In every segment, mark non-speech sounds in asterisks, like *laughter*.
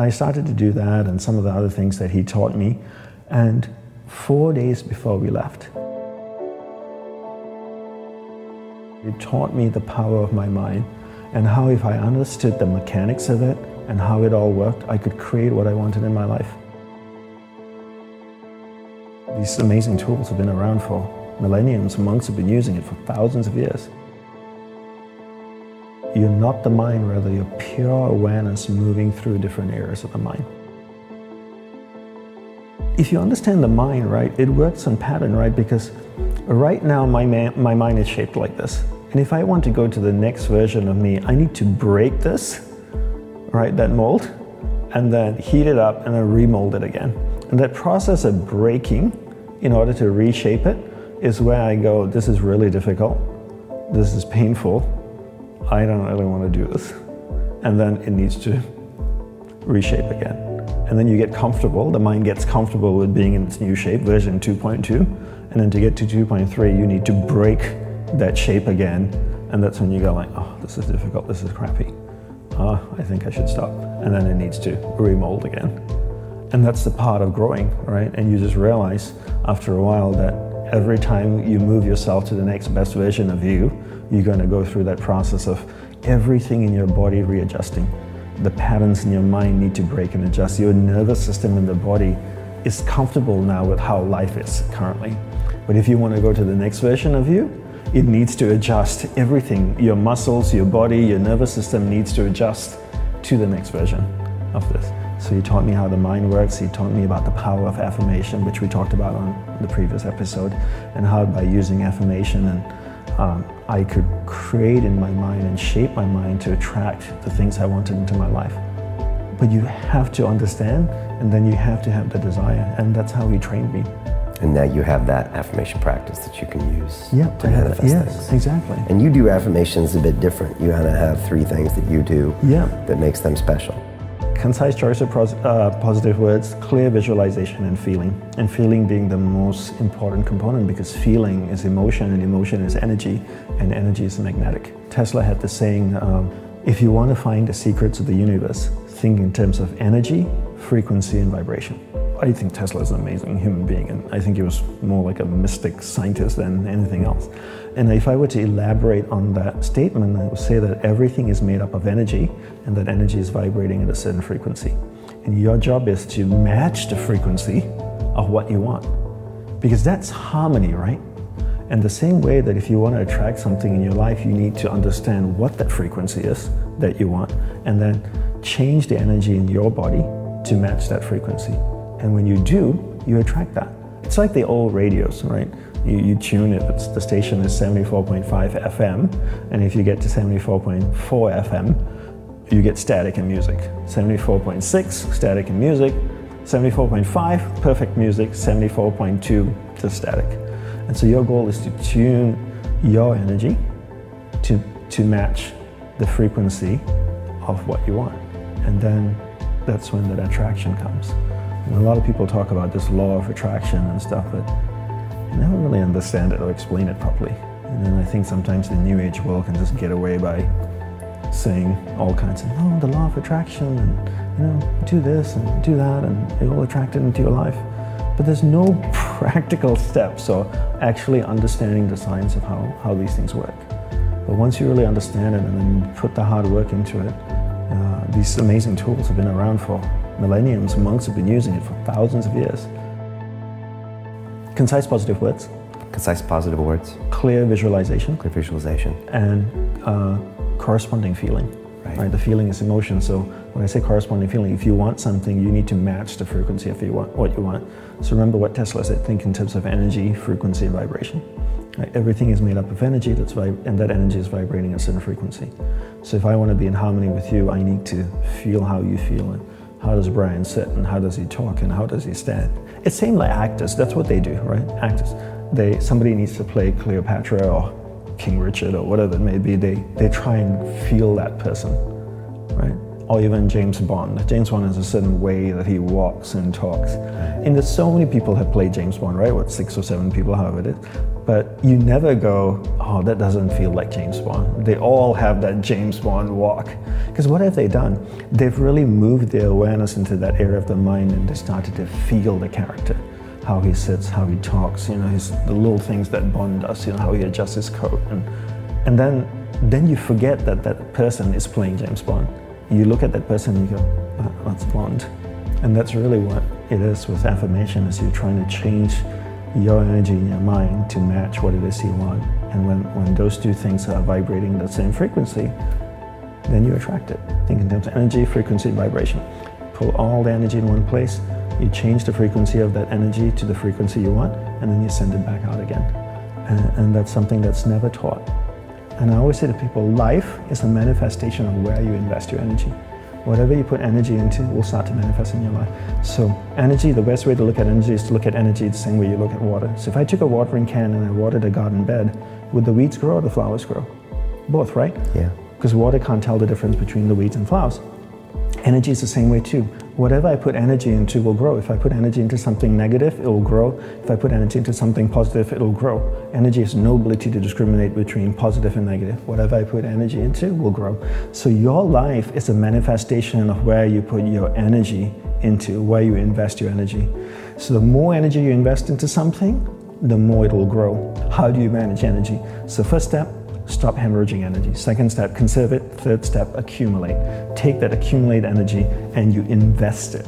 I started to do that and some of the other things that he taught me. And four days before we left, he taught me the power of my mind and how if I understood the mechanics of it and how it all worked, I could create what I wanted in my life. These amazing tools have been around for millenniums. Monks have been using it for thousands of years. You're not the mind, rather, you're pure awareness moving through different areas of the mind. If you understand the mind, right, it works on pattern, right? Because right now my, my mind is shaped like this. And if I want to go to the next version of me, I need to break this, right, that mold, and then heat it up and then remold it again. And that process of breaking in order to reshape it is where I go, this is really difficult, this is painful, I don't really want to do this. And then it needs to reshape again. And then you get comfortable, the mind gets comfortable with being in its new shape, version 2.2. And then to get to 2.3, you need to break that shape again. And that's when you go like, oh, this is difficult, this is crappy. Oh, I think I should stop. And then it needs to remold again. And that's the part of growing, right? And you just realize after a while that every time you move yourself to the next best version of you, you're going to go through that process of everything in your body readjusting. The patterns in your mind need to break and adjust. Your nervous system in the body is comfortable now with how life is currently. But if you want to go to the next version of you, it needs to adjust everything. Your muscles, your body, your nervous system needs to adjust to the next version of this. So he taught me how the mind works. He taught me about the power of affirmation, which we talked about on the previous episode, and how by using affirmation and um, I could create in my mind and shape my mind to attract the things I wanted into my life. But you have to understand, and then you have to have the desire, and that's how he trained me. And now you have that affirmation practice that you can use yep, to manifest yes, things. exactly. And you do affirmations a bit different. You kind of have three things that you do yeah. that makes them special concise choice of uh, positive words, clear visualization, and feeling. And feeling being the most important component because feeling is emotion, and emotion is energy, and energy is magnetic. Tesla had the saying um, if you want to find the secrets of the universe, think in terms of energy, frequency, and vibration. I think Tesla is an amazing human being, and I think he was more like a mystic scientist than anything else. And if I were to elaborate on that statement, I would say that everything is made up of energy, and that energy is vibrating at a certain frequency. And your job is to match the frequency of what you want, because that's harmony, right? And the same way that if you want to attract something in your life, you need to understand what that frequency is that you want, and then change the energy in your body to match that frequency. And when you do, you attract that. It's like the old radios, right? You, you tune it, the station is 74.5 FM, and if you get to 74.4 FM, you get static and music. 74.6, static and music. 74.5, perfect music. 74.2, to static. And so your goal is to tune your energy to, to match the frequency of what you want. And then that's when that attraction comes. And a lot of people talk about this law of attraction and stuff, but you never really understand it or explain it properly. And then I think sometimes the new age world can just get away by saying all kinds of, no, the law of attraction, and you know, do this and do that, and it will attract it into your life. But there's no *laughs* practical steps or actually understanding the science of how, how these things work. But once you really understand it and then put the hard work into it, uh, these amazing tools have been around for millenniums. Monks have been using it for thousands of years. Concise positive words. Concise positive words. Clear visualization. Clear visualization. And uh, corresponding feeling. Right. right. The feeling is emotion. So when I say corresponding feeling, if you want something, you need to match the frequency of you want, what you want. So remember what Tesla said. Think in terms of energy, frequency, and vibration. Right? Everything is made up of energy, that's and that energy is vibrating at a certain frequency. So if I want to be in harmony with you, I need to feel how you feel and how does Brian sit and how does he talk and how does he stand. It's same like actors. That's what they do, right? Actors. They somebody needs to play Cleopatra or King Richard or whatever it may be. They they try and feel that person, right? Or even James Bond. James Bond has a certain way that he walks and talks. And there's so many people have played James Bond, right? What six or seven people, however it is. But you never go, oh, that doesn't feel like James Bond. They all have that James Bond walk. Because what have they done? They've really moved their awareness into that area of the mind and they started to feel the character. How he sits, how he talks, you know, his, the little things that Bond does, you know, how he adjusts his coat. And, and then, then you forget that that person is playing James Bond. You look at that person and you go, that's Bond. And that's really what it is with affirmation, is you're trying to change your energy in your mind to match what it is you want. And when, when those two things are vibrating the same frequency, then you attract it. Think in terms of energy, frequency, vibration. Pull all the energy in one place, you change the frequency of that energy to the frequency you want, and then you send it back out again. And, and that's something that's never taught. And I always say to people, life is a manifestation of where you invest your energy. Whatever you put energy into will start to manifest in your life. So energy, the best way to look at energy is to look at energy the same way you look at water. So if I took a watering can and I watered a garden bed, would the weeds grow or the flowers grow? Both, right? Yeah. Because water can't tell the difference between the weeds and flowers. Energy is the same way too. Whatever I put energy into will grow. If I put energy into something negative, it will grow. If I put energy into something positive, it will grow. Energy has no ability to discriminate between positive and negative. Whatever I put energy into will grow. So your life is a manifestation of where you put your energy into, where you invest your energy. So the more energy you invest into something, the more it will grow. How do you manage energy? So first step, stop hemorrhaging energy. Second step, conserve it. Third step, accumulate. Take that accumulated energy and you invest it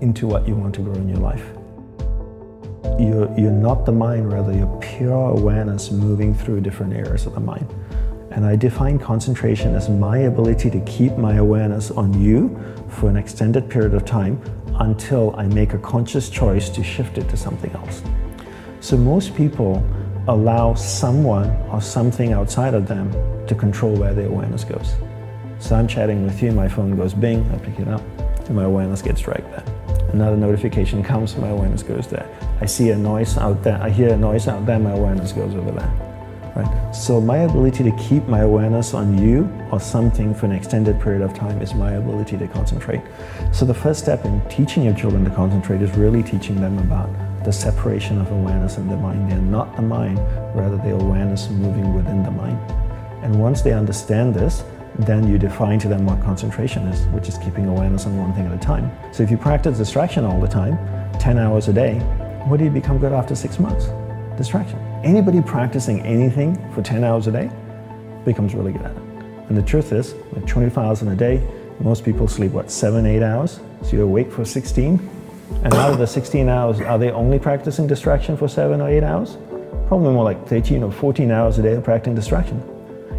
into what you want to grow in your life. You're, you're not the mind, rather, you're pure awareness moving through different areas of the mind. And I define concentration as my ability to keep my awareness on you for an extended period of time until I make a conscious choice to shift it to something else. So most people allow someone or something outside of them to control where their awareness goes. So I'm chatting with you, my phone goes bing, I pick it up, and my awareness gets dragged there. Another notification comes, my awareness goes there. I see a noise out there, I hear a noise out there, my awareness goes over there. Right? So my ability to keep my awareness on you or something for an extended period of time is my ability to concentrate. So the first step in teaching your children to concentrate is really teaching them about the separation of awareness and the mind. They're not the mind, rather the awareness moving within the mind. And once they understand this, then you define to them what concentration is, which is keeping awareness on one thing at a time. So if you practice distraction all the time, 10 hours a day, what do you become good after six months? Distraction. Anybody practicing anything for 10 hours a day becomes really good at it. And the truth is, with 24 hours in a day, most people sleep, what, seven, eight hours? So you're awake for 16, and out of the 16 hours, are they only practicing distraction for seven or eight hours? Probably more like 13 or 14 hours a day of practicing distraction.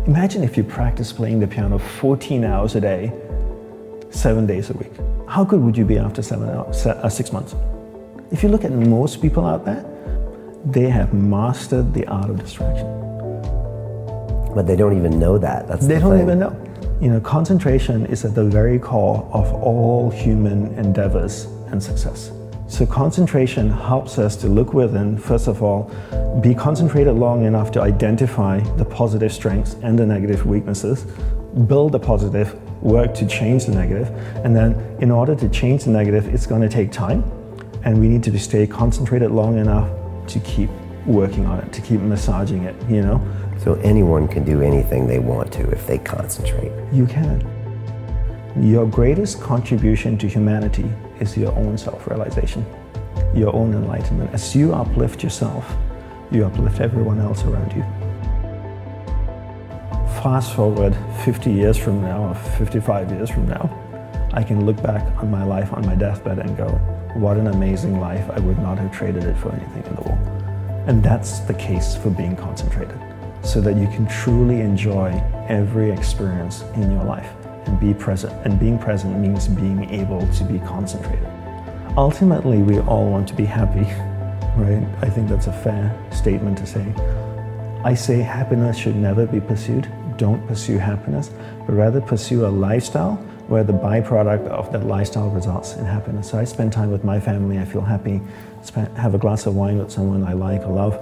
Imagine if you practice playing the piano 14 hours a day, seven days a week. How good would you be after seven hours, uh, six months? If you look at most people out there, they have mastered the art of distraction. But they don't even know that. That's they the don't thing. even know. You know, concentration is at the very core of all human endeavors and success. So concentration helps us to look within, first of all, be concentrated long enough to identify the positive strengths and the negative weaknesses, build the positive, work to change the negative, and then in order to change the negative, it's going to take time, and we need to stay concentrated long enough to keep working on it, to keep massaging it, you know? So anyone can do anything they want to if they concentrate. You can. Your greatest contribution to humanity is your own self realization, your own enlightenment. As you uplift yourself, you uplift everyone else around you. Fast forward 50 years from now, or 55 years from now, I can look back on my life on my deathbed and go, what an amazing life. I would not have traded it for anything in the world. And that's the case for being concentrated, so that you can truly enjoy every experience in your life and be present. And being present means being able to be concentrated. Ultimately, we all want to be happy, *laughs* right? I think that's a fair statement to say. I say happiness should never be pursued. Don't pursue happiness, but rather pursue a lifestyle where the byproduct of that lifestyle results in happiness. So I spend time with my family, I feel happy. Spend, have a glass of wine with someone I like or love,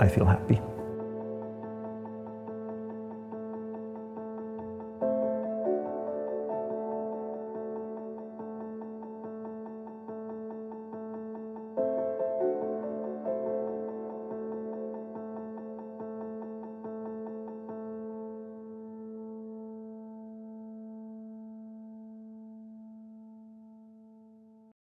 I feel happy.